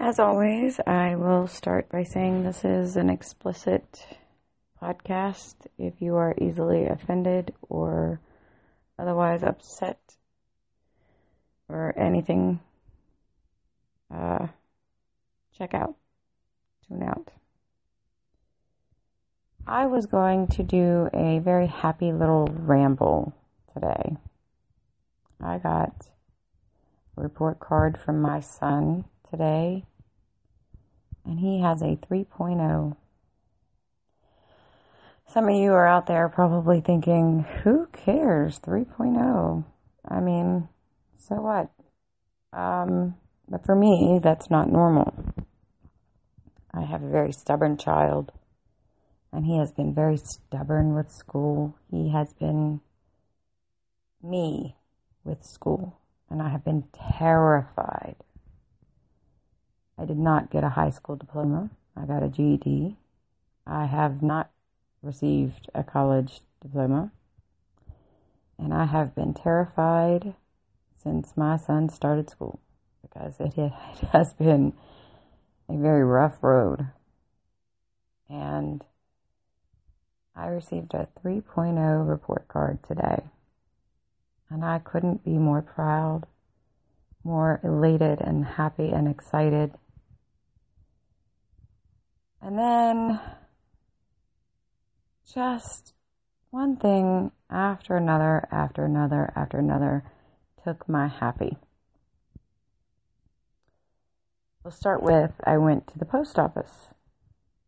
As always, I will start by saying this is an explicit podcast. If you are easily offended or otherwise upset or anything, uh, check out, tune out. I was going to do a very happy little ramble today. I got a report card from my son today, and he has a 3.0. Some of you are out there probably thinking, who cares? 3.0. I mean, so what? Um, but for me, that's not normal. I have a very stubborn child, and he has been very stubborn with school. He has been me with school, and I have been terrified I did not get a high school diploma. I got a GED. I have not received a college diploma. And I have been terrified since my son started school because it has been a very rough road. And I received a 3.0 report card today. And I couldn't be more proud, more elated and happy and excited and then just one thing after another, after another, after another took my happy. We'll start with I went to the post office.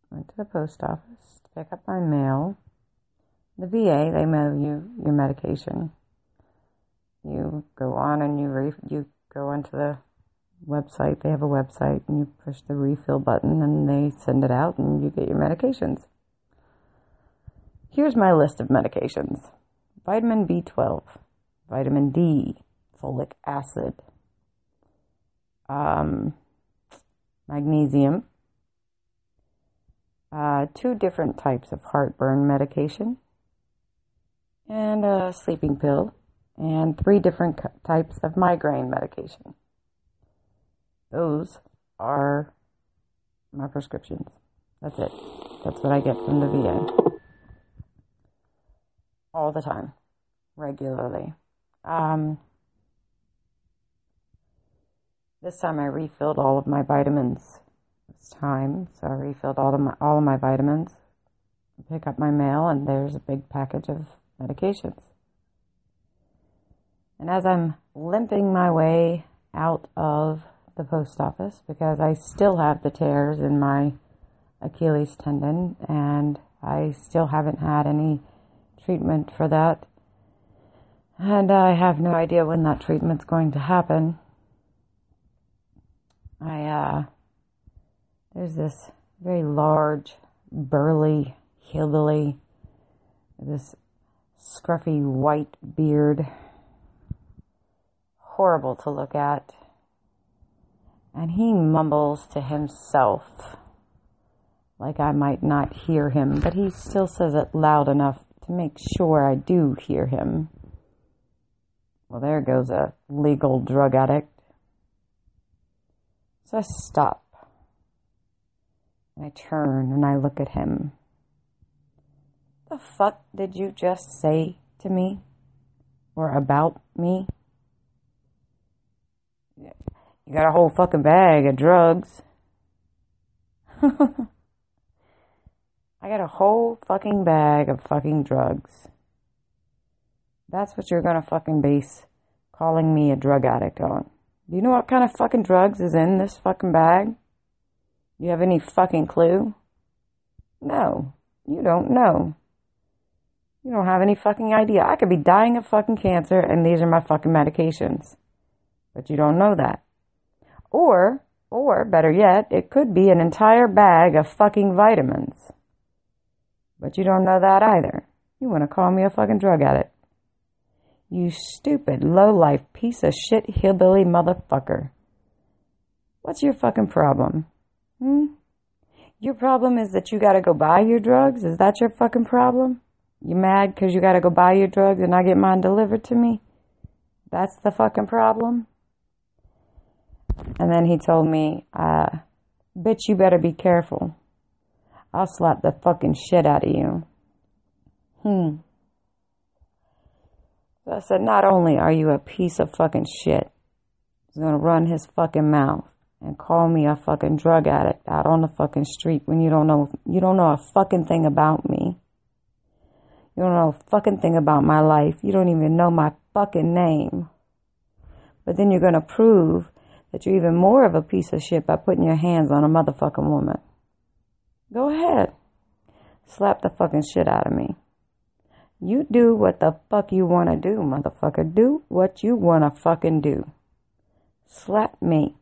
Went to the post office to pick up my mail. The VA, they mail you your medication. You go on and you re- you go onto the website. They have a website, and you push the refill button, and they send it out, and you get your medications. Here's my list of medications vitamin B12, vitamin D, folic acid, um, magnesium, uh, two different types of heartburn medication, and a sleeping pill, and three different types of migraine medication. Those are my prescriptions. That's it. That's what I get from the VA. All the time. Regularly. Um, this time I refilled all of my vitamins. It's time, so I refilled all of my all of my vitamins. I pick up my mail and there's a big package of medications. And as I'm limping my way out of the post office because I still have the tears in my Achilles tendon and I still haven't had any treatment for that. And I have no idea when that treatment's going to happen. I, uh, there's this very large, burly hillbilly, this scruffy white beard, horrible to look at and he mumbles to himself like I might not hear him, but he still says it loud enough to make sure I do hear him. Well, there goes a legal drug addict. So I stop. And I turn and I look at him. The fuck did you just say to me? Or about me? You got a whole fucking bag of drugs. I got a whole fucking bag of fucking drugs. That's what you're gonna fucking base calling me a drug addict on. Do you know what kind of fucking drugs is in this fucking bag? You have any fucking clue? No, you don't know. You don't have any fucking idea. I could be dying of fucking cancer and these are my fucking medications. But you don't know that. Or, or better yet, it could be an entire bag of fucking vitamins. But you don't know that either. You want to call me a fucking drug addict. You stupid, low-life piece of shit hillbilly motherfucker. What's your fucking problem? Hmm? Your problem is that you gotta go buy your drugs? Is that your fucking problem? You mad because you gotta go buy your drugs and I get mine delivered to me? That's the fucking problem? And then he told me, uh, bitch, you better be careful. I'll slap the fucking shit out of you. Hmm. So I said, not only are you a piece of fucking shit, he's gonna run his fucking mouth and call me a fucking drug addict out on the fucking street when you don't know you don't know a fucking thing about me. You don't know a fucking thing about my life. You don't even know my fucking name. But then you're gonna prove that you're even more of a piece of shit by putting your hands on a motherfucking woman. Go ahead. Slap the fucking shit out of me. You do what the fuck you wanna do, motherfucker. Do what you wanna fucking do. Slap me.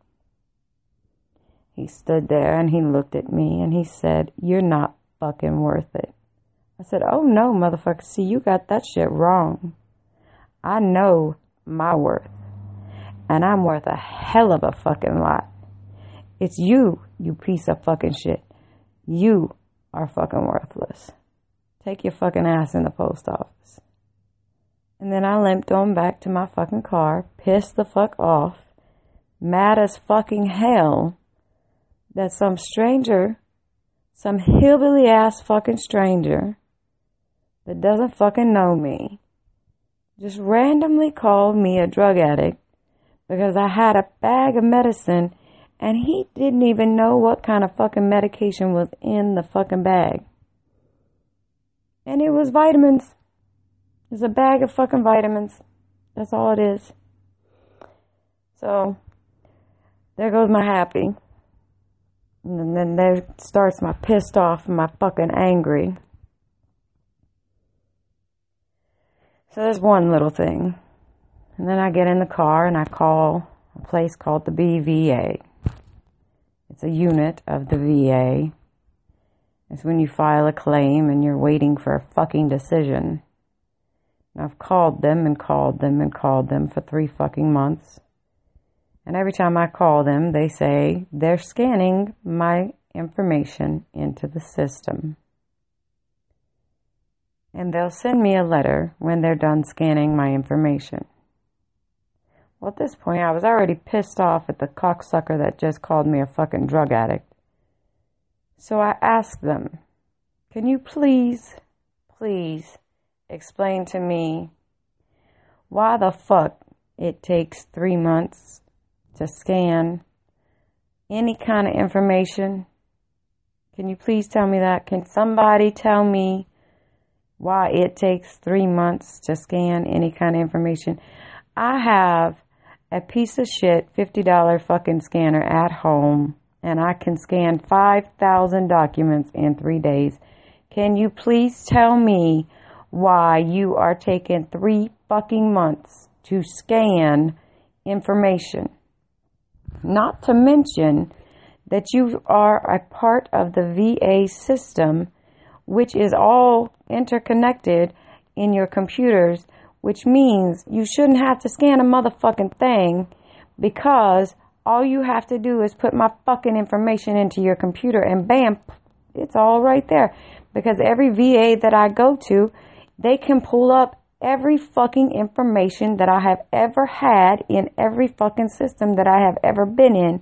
He stood there and he looked at me and he said, You're not fucking worth it. I said, Oh no, motherfucker. See, you got that shit wrong. I know my worth. And I'm worth a hell of a fucking lot. It's you, you piece of fucking shit. You are fucking worthless. Take your fucking ass in the post office. And then I limped on back to my fucking car, pissed the fuck off, mad as fucking hell that some stranger, some hillbilly ass fucking stranger that doesn't fucking know me, just randomly called me a drug addict because I had a bag of medicine and he didn't even know what kind of fucking medication was in the fucking bag. And it was vitamins. It's a bag of fucking vitamins. That's all it is. So, there goes my happy. And then there starts my pissed off and my fucking angry. So there's one little thing. And then I get in the car and I call a place called the BVA. It's a unit of the VA. It's when you file a claim and you're waiting for a fucking decision. And I've called them and called them and called them for three fucking months. And every time I call them, they say they're scanning my information into the system. And they'll send me a letter when they're done scanning my information. Well, at this point, I was already pissed off at the cocksucker that just called me a fucking drug addict. So I asked them, can you please, please explain to me why the fuck it takes three months to scan any kind of information? Can you please tell me that? Can somebody tell me why it takes three months to scan any kind of information? I have a piece of shit $50 fucking scanner at home and I can scan 5,000 documents in three days. Can you please tell me why you are taking three fucking months to scan information? Not to mention that you are a part of the VA system, which is all interconnected in your computers, which means you shouldn't have to scan a motherfucking thing because all you have to do is put my fucking information into your computer and bam, it's all right there. Because every VA that I go to, they can pull up every fucking information that I have ever had in every fucking system that I have ever been in.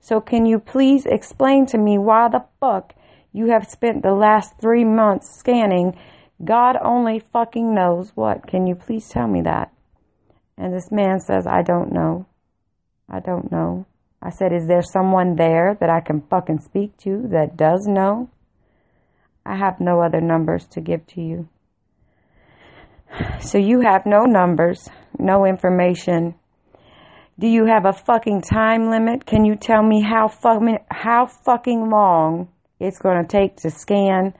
So can you please explain to me why the fuck you have spent the last three months scanning? God only fucking knows what. Can you please tell me that? And this man says, I don't know. I don't know. I said, is there someone there that I can fucking speak to that does know? I have no other numbers to give to you. So you have no numbers, no information. Do you have a fucking time limit? Can you tell me how fucking how fucking long it's going to take to scan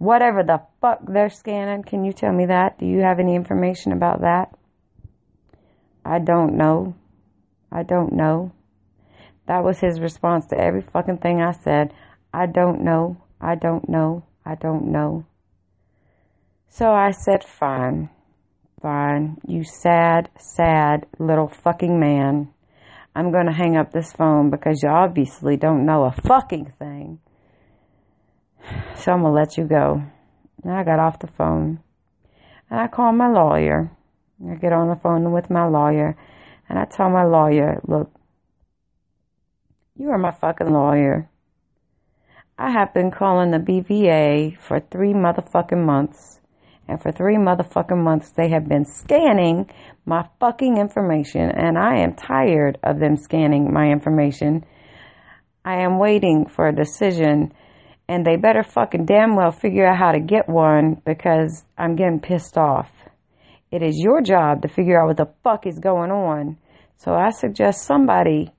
whatever the fuck they're scanning? Can you tell me that? Do you have any information about that? I don't know. I don't know. That was his response to every fucking thing I said. I don't know. I don't know. I don't know. So I said, fine. Fine, you sad, sad little fucking man. I'm going to hang up this phone because you obviously don't know a fucking thing. So I'm going to let you go. And I got off the phone. And I called my lawyer. I get on the phone with my lawyer. And I tell my lawyer, look, You are my fucking lawyer. I have been calling the BVA for three motherfucking months. And for three motherfucking months, they have been scanning my fucking information. And I am tired of them scanning my information. I am waiting for a decision. And they better fucking damn well figure out how to get one because I'm getting pissed off. It is your job to figure out what the fuck is going on. So I suggest somebody,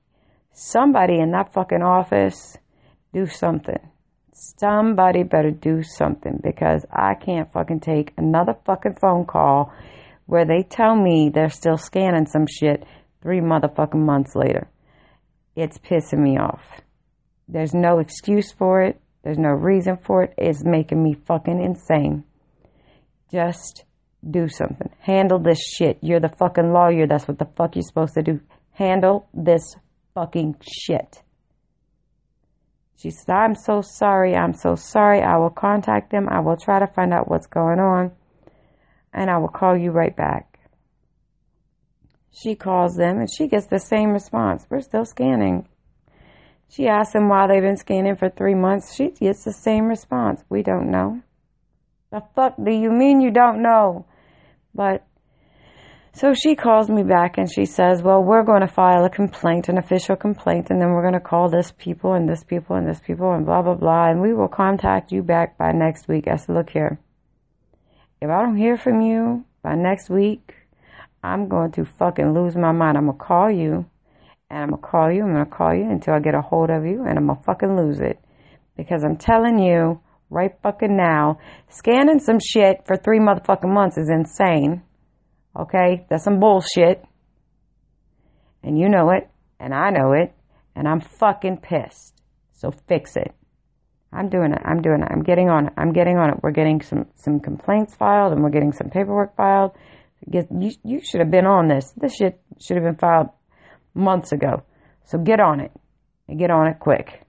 somebody in that fucking office do something. Somebody better do something because I can't fucking take another fucking phone call where they tell me they're still scanning some shit three motherfucking months later. It's pissing me off. There's no excuse for it. There's no reason for it. It's making me fucking insane. Just do something. Handle this shit. You're the fucking lawyer. That's what the fuck you're supposed to do. Handle this fucking shit. She said, I'm so sorry. I'm so sorry. I will contact them. I will try to find out what's going on. And I will call you right back. She calls them and she gets the same response. We're still scanning. She asks them why they've been scanning for three months. She gets the same response. We don't know. The fuck do you mean you don't know? But so she calls me back and she says, Well, we're going to file a complaint, an official complaint, and then we're going to call this people and this people and this people and blah, blah, blah, and we will contact you back by next week. I said, Look here. If I don't hear from you by next week, I'm going to fucking lose my mind. I'm going to call you and I'm to call you. I'm to call you until I get a hold of you and I'm to fucking lose it. Because I'm telling you, right fucking now. Scanning some shit for three motherfucking months is insane. Okay? That's some bullshit. And you know it. And I know it. And I'm fucking pissed. So fix it. I'm doing it. I'm doing it. I'm getting on it. I'm getting on it. We're getting some, some complaints filed and we're getting some paperwork filed. You, you should have been on this. This shit should have been filed months ago. So get on it and get on it quick.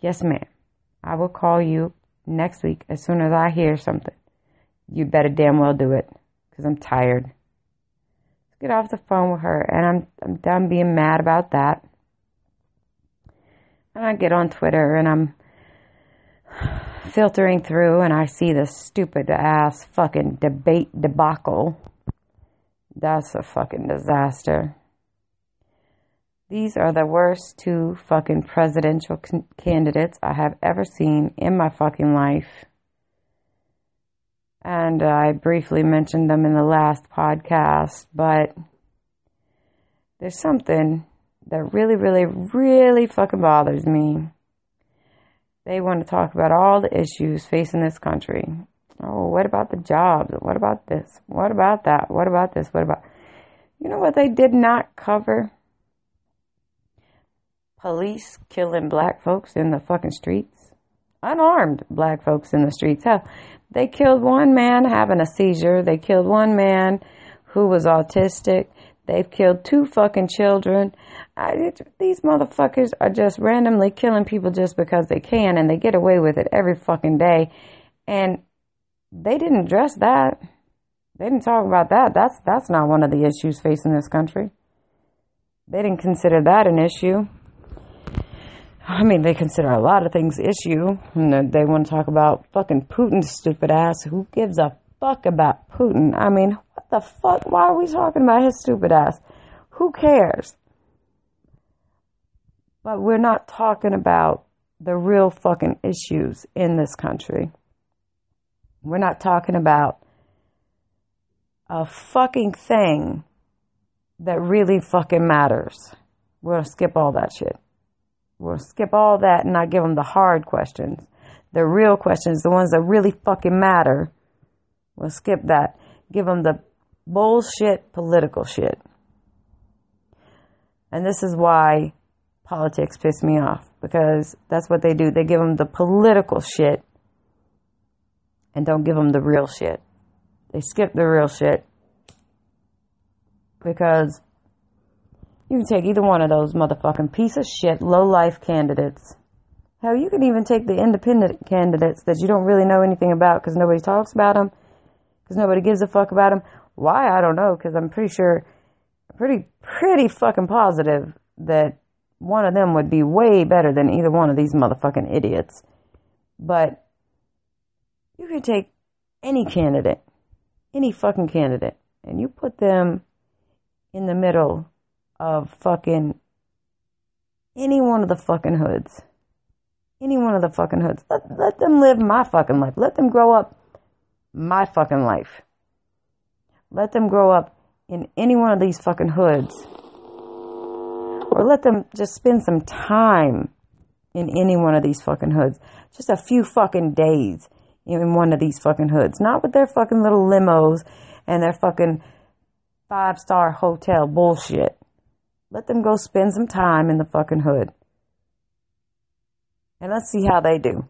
Yes, ma'am. I will call you next week as soon as I hear something. You better damn well do it because I'm tired. Let's get off the phone with her and I'm, I'm done being mad about that. And I get on Twitter and I'm filtering through and I see this stupid ass fucking debate debacle. That's a fucking disaster. These are the worst two fucking presidential c- candidates I have ever seen in my fucking life. And I briefly mentioned them in the last podcast, but there's something that really, really, really fucking bothers me. They want to talk about all the issues facing this country. Oh, what about the jobs? What about this? What about that? What about this? What about. You know what they did not cover? Police killing black folks in the fucking streets. Unarmed black folks in the streets. Hell, they killed one man having a seizure. They killed one man who was autistic. They've killed two fucking children. I, these motherfuckers are just randomly killing people just because they can, and they get away with it every fucking day. And they didn't address that. They didn't talk about that. That's that's not one of the issues facing this country. They didn't consider that an issue. I mean, they consider a lot of things issue. They want to talk about fucking Putin's stupid ass. Who gives a fuck about Putin? I mean, what the fuck? Why are we talking about his stupid ass? Who cares? But we're not talking about the real fucking issues in this country. We're not talking about a fucking thing that really fucking matters. We're gonna skip all that shit. We'll skip all that and not give them the hard questions. The real questions, the ones that really fucking matter. We'll skip that. Give them the bullshit political shit. And this is why politics piss me off because that's what they do. They give them the political shit and don't give them the real shit. They skip the real shit because you can take either one of those motherfucking piece of shit, low life candidates. Hell, you can even take the independent candidates that you don't really know anything about because nobody talks about them, because nobody gives a fuck about them. Why? I don't know, because I'm pretty sure, pretty, pretty fucking positive that one of them would be way better than either one of these motherfucking idiots. But you could take any candidate, any fucking candidate, and you put them in the middle of fucking any one of the fucking hoods. Any one of the fucking hoods. Let, let them live my fucking life. Let them grow up my fucking life. Let them grow up in any one of these fucking hoods. Or let them just spend some time in any one of these fucking hoods. Just a few fucking days in one of these fucking hoods. Not with their fucking little limos and their fucking five star hotel bullshit. Let them go spend some time in the fucking hood. And let's see how they do.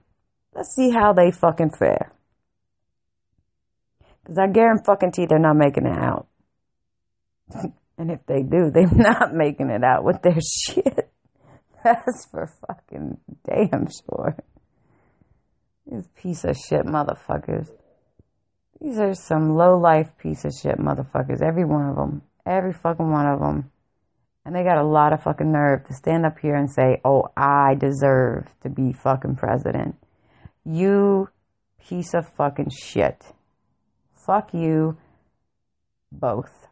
Let's see how they fucking fare. Because I guarantee they're not making it out. and if they do, they're not making it out with their shit. That's for fucking damn sure. These piece of shit motherfuckers. These are some low life piece of shit motherfuckers. Every one of them. Every fucking one of them. And they got a lot of fucking nerve to stand up here and say, oh, I deserve to be fucking president. You piece of fucking shit. Fuck you both.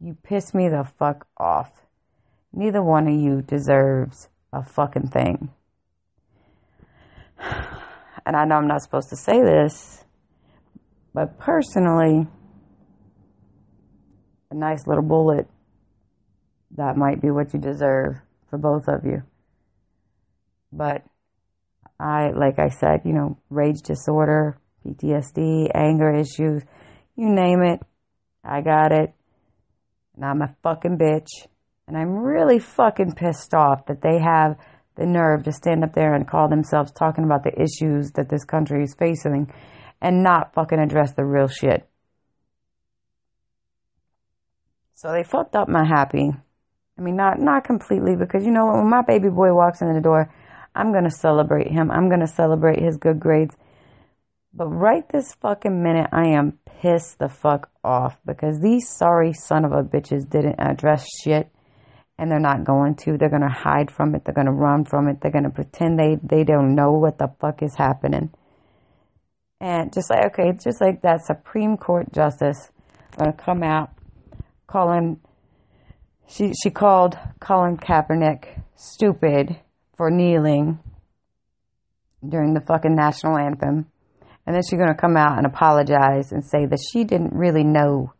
You piss me the fuck off. Neither one of you deserves a fucking thing. And I know I'm not supposed to say this, but personally, a nice little bullet that might be what you deserve for both of you. But I, like I said, you know, rage disorder, PTSD, anger issues, you name it, I got it. And I'm a fucking bitch. And I'm really fucking pissed off that they have the nerve to stand up there and call themselves talking about the issues that this country is facing and not fucking address the real shit. So they fucked up my happy. I mean, not not completely because you know when my baby boy walks in the door, I'm gonna celebrate him. I'm gonna celebrate his good grades. But right this fucking minute, I am pissed the fuck off because these sorry son of a bitches didn't address shit, and they're not going to. They're gonna hide from it. They're gonna run from it. They're gonna pretend they they don't know what the fuck is happening. And just like okay, just like that Supreme Court justice gonna come out calling she she called Colin Kaepernick stupid for kneeling during the fucking national anthem. And then she's going to come out and apologize and say that she didn't really know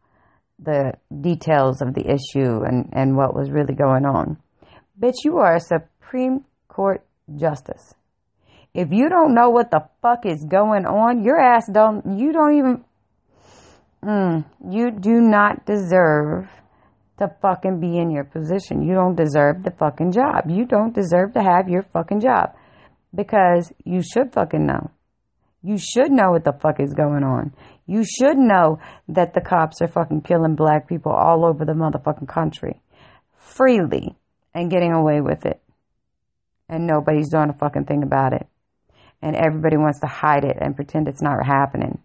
the details of the issue and, and what was really going on. Bitch, you are a Supreme Court justice. If you don't know what the fuck is going on, your ass don't, you don't even, mm, you do not deserve to fucking be in your position. You don't deserve the fucking job. You don't deserve to have your fucking job because you should fucking know. You should know what the fuck is going on. You should know that the cops are fucking killing black people all over the motherfucking country freely and getting away with it. And nobody's doing a fucking thing about it. And everybody wants to hide it and pretend it's not happening.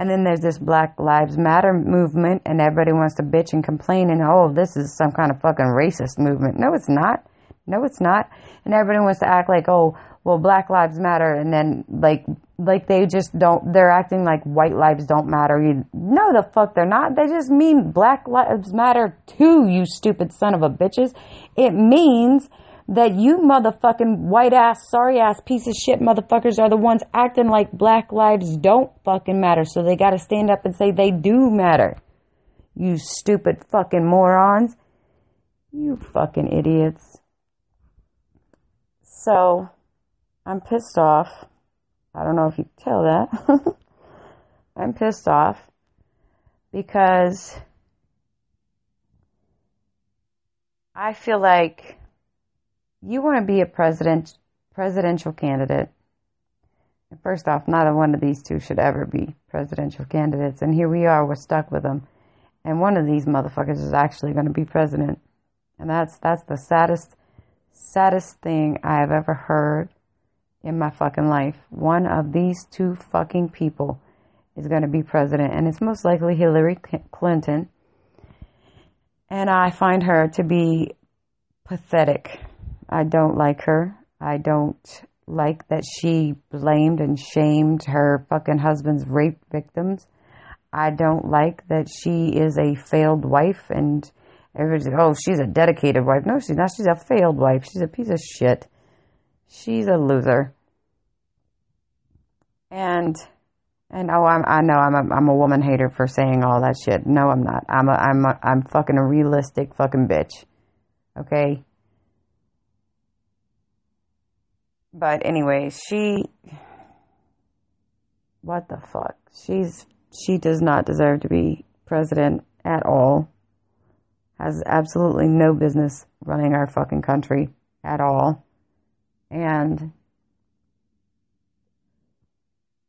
And then there's this Black Lives Matter movement, and everybody wants to bitch and complain, and oh, this is some kind of fucking racist movement. No, it's not. No, it's not. And everybody wants to act like, oh, well, Black Lives Matter, and then like, like they just don't. They're acting like white lives don't matter. You, no, the fuck they're not. They just mean Black Lives Matter too. You stupid son of a bitches. It means that you motherfucking white ass, sorry ass piece of shit motherfuckers are the ones acting like black lives don't fucking matter. So they gotta stand up and say they do matter. You stupid fucking morons. You fucking idiots. So, I'm pissed off. I don't know if you can tell that. I'm pissed off because I feel like you want to be a president presidential candidate. First off, neither one of these two should ever be presidential candidates, and here we are, we're stuck with them. And one of these motherfuckers is actually going to be president. And that's that's the saddest saddest thing I have ever heard in my fucking life. One of these two fucking people is going to be president, and it's most likely Hillary Clinton. And I find her to be pathetic. I don't like her. I don't like that she blamed and shamed her fucking husband's rape victims. I don't like that she is a failed wife and everybody's like, oh, she's a dedicated wife. No, she's not. She's a failed wife. She's a piece of shit. She's a loser. And and oh, I'm, I know I'm a, I'm a woman hater for saying all that shit. No, I'm not. I'm a, I'm a, I'm fucking a realistic fucking bitch. Okay. But anyway, she. What the fuck? She's she does not deserve to be president at all. Has absolutely no business running our fucking country at all. And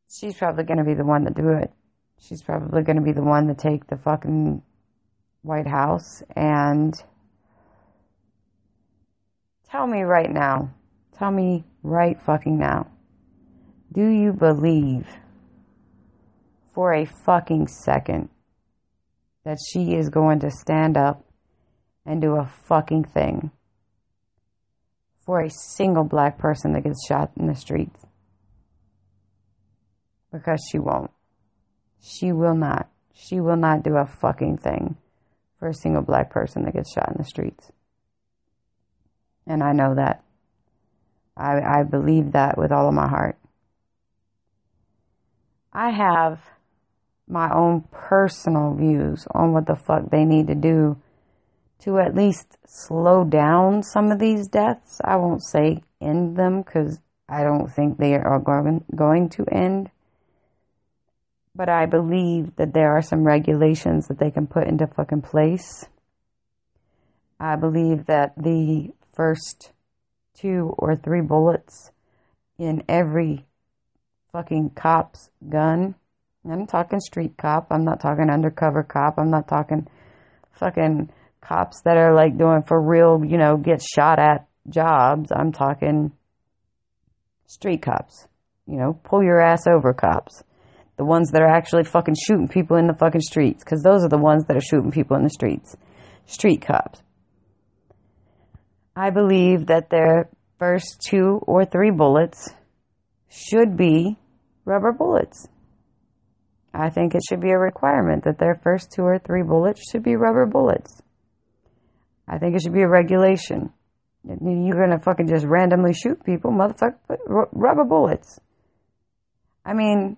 she's probably going to be the one to do it. She's probably going to be the one to take the fucking White House and tell me right now, tell me right fucking now, do you believe for a fucking second that she is going to stand up and do a fucking thing for a single black person that gets shot in the streets? Because she won't. She will not. She will not do a fucking thing for a single black person that gets shot in the streets. And I know that. I, I believe that with all of my heart. I have my own personal views on what the fuck they need to do to at least slow down some of these deaths. I won't say end them because I don't think they are going, going to end. But I believe that there are some regulations that they can put into fucking place. I believe that the first two or three bullets in every fucking cop's gun. I'm talking street cop. I'm not talking undercover cop. I'm not talking fucking cops that are like doing for real, you know, get shot at jobs. I'm talking street cops. You know, pull your ass over cops. The ones that are actually fucking shooting people in the fucking streets. Because those are the ones that are shooting people in the streets. Street cops. I believe that their first two or three bullets should be rubber bullets. I think it should be a requirement that their first two or three bullets should be rubber bullets. I think it should be a regulation. You're gonna fucking just randomly shoot people, motherfucker, rubber bullets. I mean,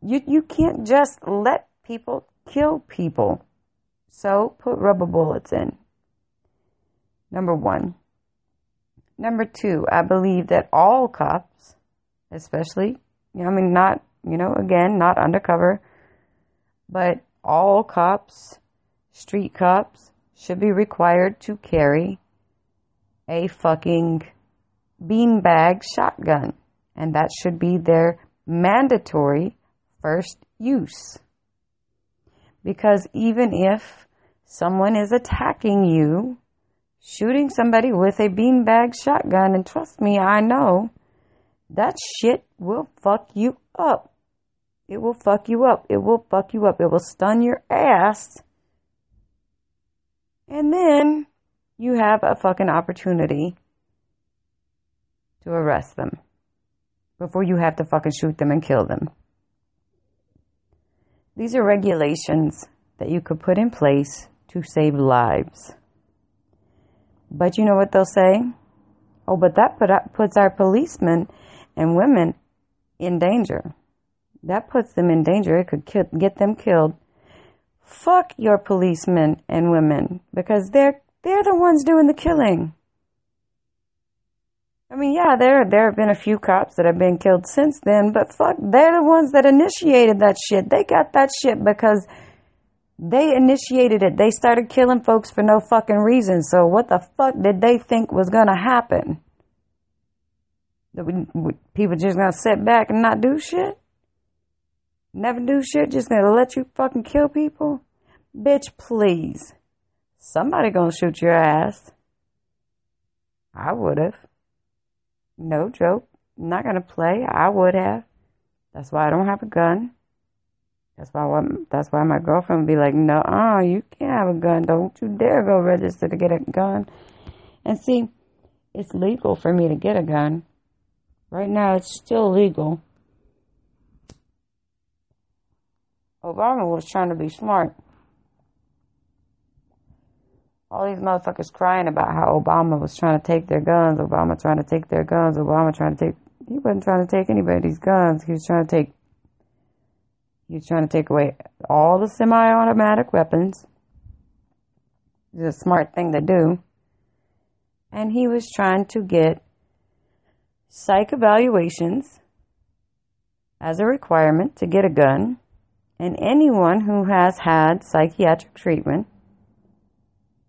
you you can't just let people kill people. So put rubber bullets in. Number one. Number two, I believe that all cops, especially, I mean, not, you know, again, not undercover, but all cops, street cops, should be required to carry a fucking beanbag shotgun. And that should be their mandatory first use. Because even if someone is attacking you, shooting somebody with a beanbag shotgun, and trust me, I know that shit will fuck you up. It will fuck you up. It will fuck you up. It will stun your ass. And then you have a fucking opportunity to arrest them before you have to fucking shoot them and kill them. These are regulations that you could put in place to save lives. But you know what they'll say? Oh, but that put, puts our policemen and women in danger. That puts them in danger. It could get them killed. Fuck your policemen and women because they're they're the ones doing the killing. I mean, yeah, there there have been a few cops that have been killed since then, but fuck, they're the ones that initiated that shit. They got that shit because they initiated it. They started killing folks for no fucking reason. So what the fuck did they think was gonna happen? People just gonna sit back and not do shit? Never do shit? Just gonna let you fucking kill people? Bitch, please. Somebody gonna shoot your ass. I would have. No joke. Not gonna play. I would have. That's why I don't have a gun. That's why that's why my girlfriend would be like, "No, uh, you can't have a gun. Don't you dare go register to get a gun." And see, it's legal for me to get a gun. Right now, it's still legal. Obama was trying to be smart. All these motherfuckers crying about how Obama was trying to take their guns. Obama trying to take their guns. Obama trying to take. He wasn't trying to take anybody's guns. He was trying to take. He was trying to take away all the semi-automatic weapons. It's a smart thing to do. And he was trying to get psych evaluations as a requirement to get a gun. And anyone who has had psychiatric treatment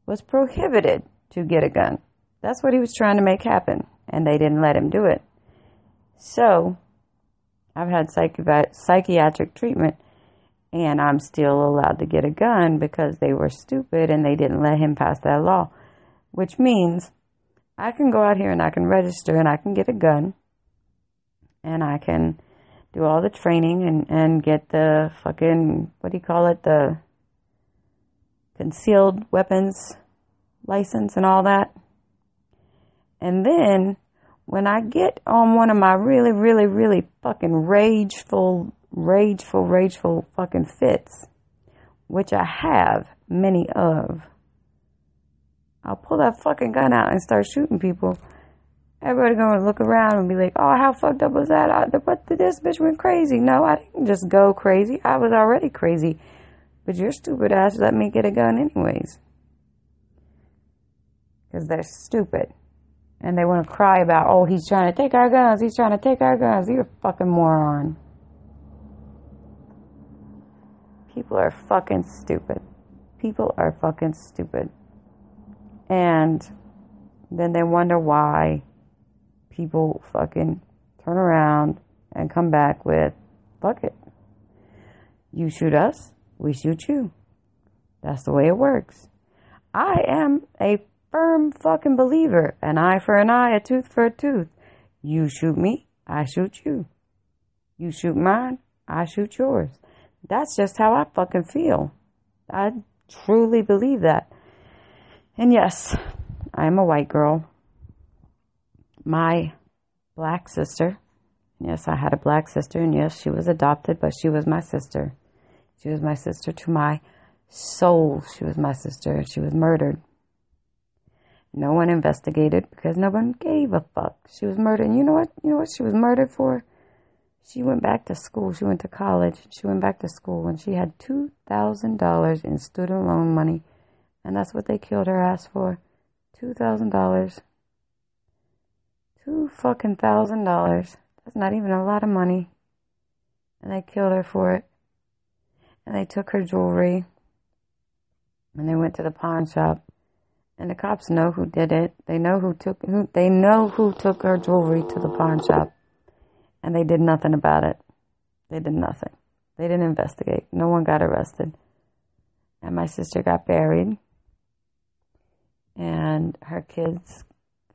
was prohibited to get a gun. That's what he was trying to make happen, and they didn't let him do it. So, I've had psychi- psychiatric treatment, and I'm still allowed to get a gun because they were stupid and they didn't let him pass that law. Which means I can go out here and I can register and I can get a gun, and I can do all the training and, and get the fucking, what do you call it, the concealed weapons license and all that. And then when I get on one of my really, really, really fucking rageful, rageful, rageful fucking fits, which I have many of, I'll pull that fucking gun out and start shooting people. Everybody gonna look around and be like, "Oh, how fucked up was that? I, what? This bitch went crazy." No, I didn't just go crazy. I was already crazy but your stupid ass let me get a gun anyways. Because they're stupid. And they want to cry about, oh, he's trying to take our guns. He's trying to take our guns. You're a fucking moron. People are fucking stupid. People are fucking stupid. And then they wonder why people fucking turn around and come back with, fuck it. You shoot us, we shoot you. That's the way it works. I am a firm fucking believer. An eye for an eye, a tooth for a tooth. You shoot me, I shoot you. You shoot mine, I shoot yours. That's just how I fucking feel. I truly believe that. And yes, I am a white girl. My black sister, yes, I had a black sister, and yes, she was adopted, but she was my sister. She was my sister to my soul. She was my sister. She was murdered. No one investigated because no one gave a fuck. She was murdered. And you know what? You know what she was murdered for? She went back to school. She went to college. She went back to school and she had $2,000 in student loan money. And that's what they killed her ass for. $2,000. Two fucking thousand dollars. That's not even a lot of money. And they killed her for it and they took her jewelry and they went to the pawn shop and the cops know who did it. They know who took who they know who took her jewelry to the pawn shop. And they did nothing about it. They did nothing. They didn't investigate. No one got arrested. And my sister got buried. And her kids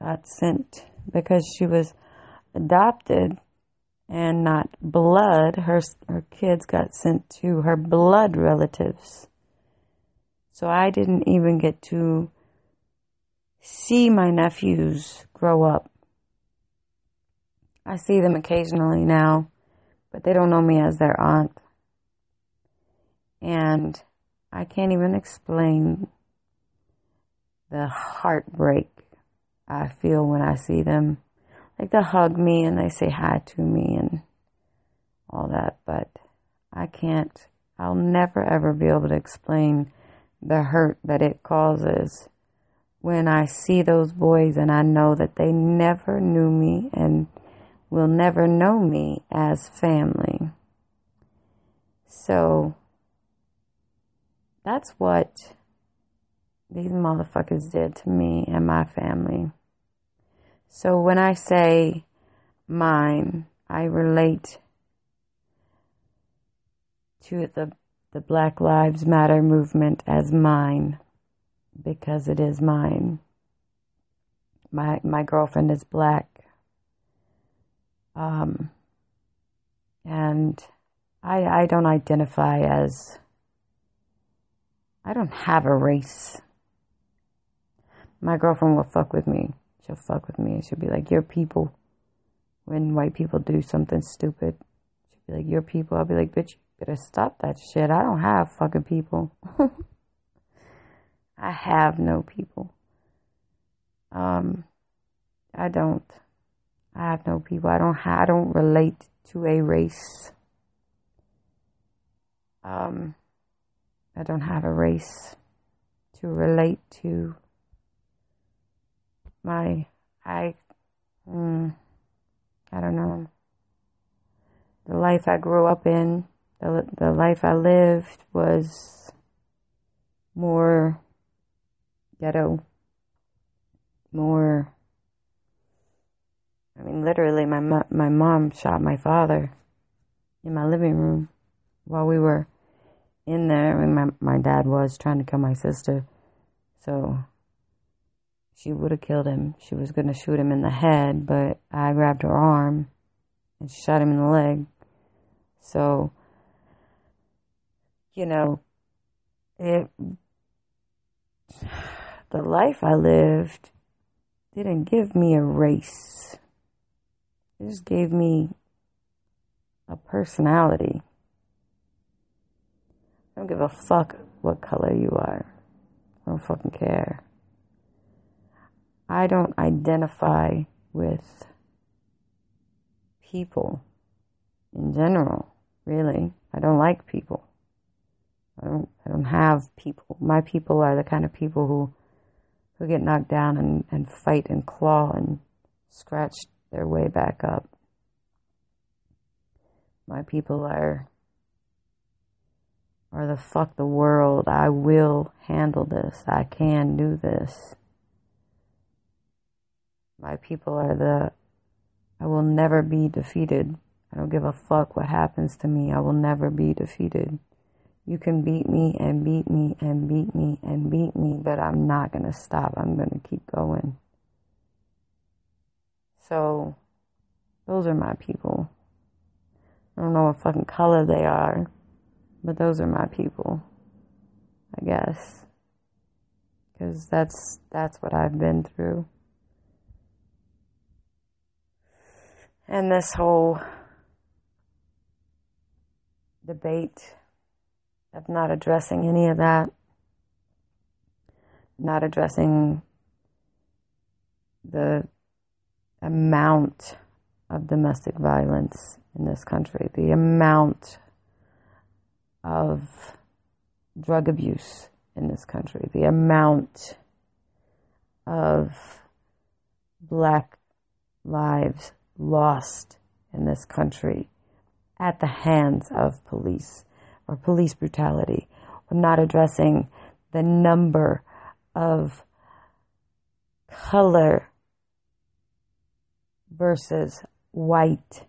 got sent because she was adopted and not blood. Her, her kids got sent to her blood relatives. So I didn't even get to see my nephews grow up. I see them occasionally now, but they don't know me as their aunt. And I can't even explain the heartbreak I feel when I see them like they hug me and they say hi to me and all that, but I can't, I'll never ever be able to explain the hurt that it causes when I see those boys and I know that they never knew me and will never know me as family. So that's what these motherfuckers did to me and my family. So when I say mine, I relate to the, the Black Lives Matter movement as mine because it is mine. My, my girlfriend is black. Um, and I, I don't identify as, I don't have a race. My girlfriend will fuck with me. She'll fuck with me and she'll be like, You're people. When white people do something stupid, she'll be like, You're people. I'll be like, Bitch, you better stop that shit. I don't have fucking people. I have no people. Um, I don't. I have no people. I don't. I don't relate to a race. Um, I don't have a race to relate to. My, I, mm, I don't know. The life I grew up in, the the life I lived was more ghetto, more I mean, literally, my my mom shot my father in my living room while we were in there. I mean, my my dad was trying to kill my sister, so she would have killed him. She was gonna shoot him in the head, but I grabbed her arm and shot him in the leg. So, you know, it the life I lived didn't give me a race. It just gave me a personality. I don't give a fuck what color you are. I don't fucking care. I don't identify with people in general, really. I don't like people. I don't I don't have people. My people are the kind of people who who get knocked down and, and fight and claw and scratch their way back up. My people are are the fuck the world. I will handle this. I can do this. My people are the I will never be defeated. I don't give a fuck what happens to me. I will never be defeated. You can beat me and beat me and beat me and beat me, but I'm not going to stop. I'm going to keep going. So, those are my people. I don't know what fucking color they are, but those are my people. I guess. Because that's, that's what I've been through. And this whole debate of not addressing any of that, not addressing the amount of domestic violence in this country, the amount of drug abuse in this country, the amount of black lives lost in this country at the hands of police or police brutality, or not addressing the number of color versus white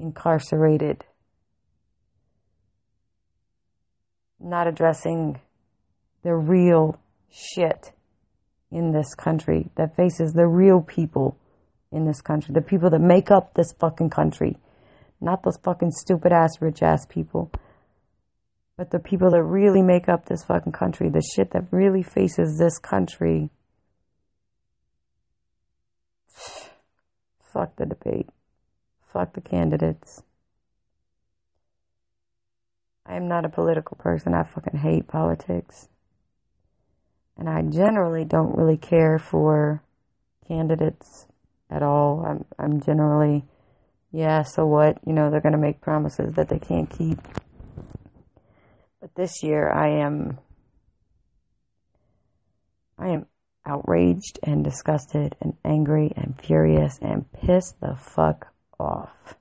incarcerated, not addressing the real shit in this country that faces the real people in this country, the people that make up this fucking country, not those fucking stupid ass rich ass people, but the people that really make up this fucking country, the shit that really faces this country. Fuck the debate. Fuck the candidates. I am not a political person. I fucking hate politics. And I generally don't really care for candidates at all. I'm I'm generally yeah, so what? You know, they're going to make promises that they can't keep. But this year I am I am outraged and disgusted and angry and furious and pissed the fuck off.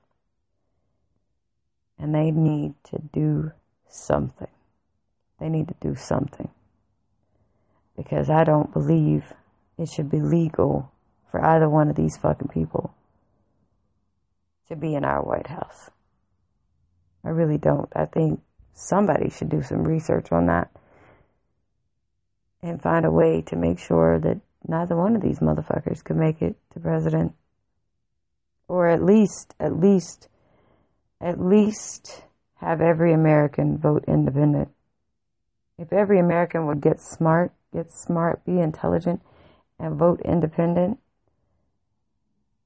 And they need to do something. They need to do something. Because I don't believe it should be legal for either one of these fucking people to be in our White House. I really don't. I think somebody should do some research on that and find a way to make sure that neither one of these motherfuckers could make it to president. Or at least, at least, at least have every American vote independent. If every American would get smart, get smart, be intelligent, and vote independent,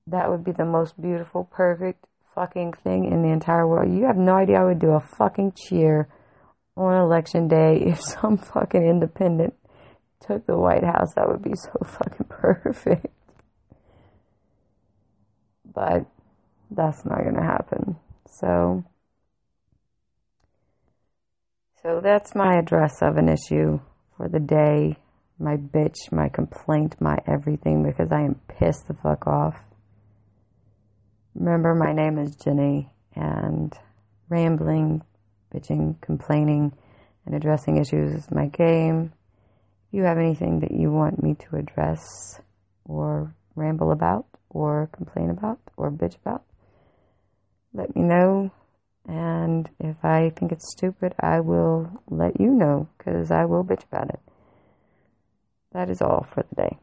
that would be the most beautiful, perfect fucking thing in the entire world. You have no idea I would do a fucking cheer on election day if some fucking independent took the White House. That would be so fucking perfect. But that's not going to happen. So, so that's my address of an issue for the day. My bitch, my complaint, my everything because I am pissed the fuck off. Remember, my name is Jenny, and rambling, bitching, complaining, and addressing issues is my game. If you have anything that you want me to address or ramble about or complain about or bitch about, let me know. And if I think it's stupid, I will let you know because I will bitch about it. That is all for the day.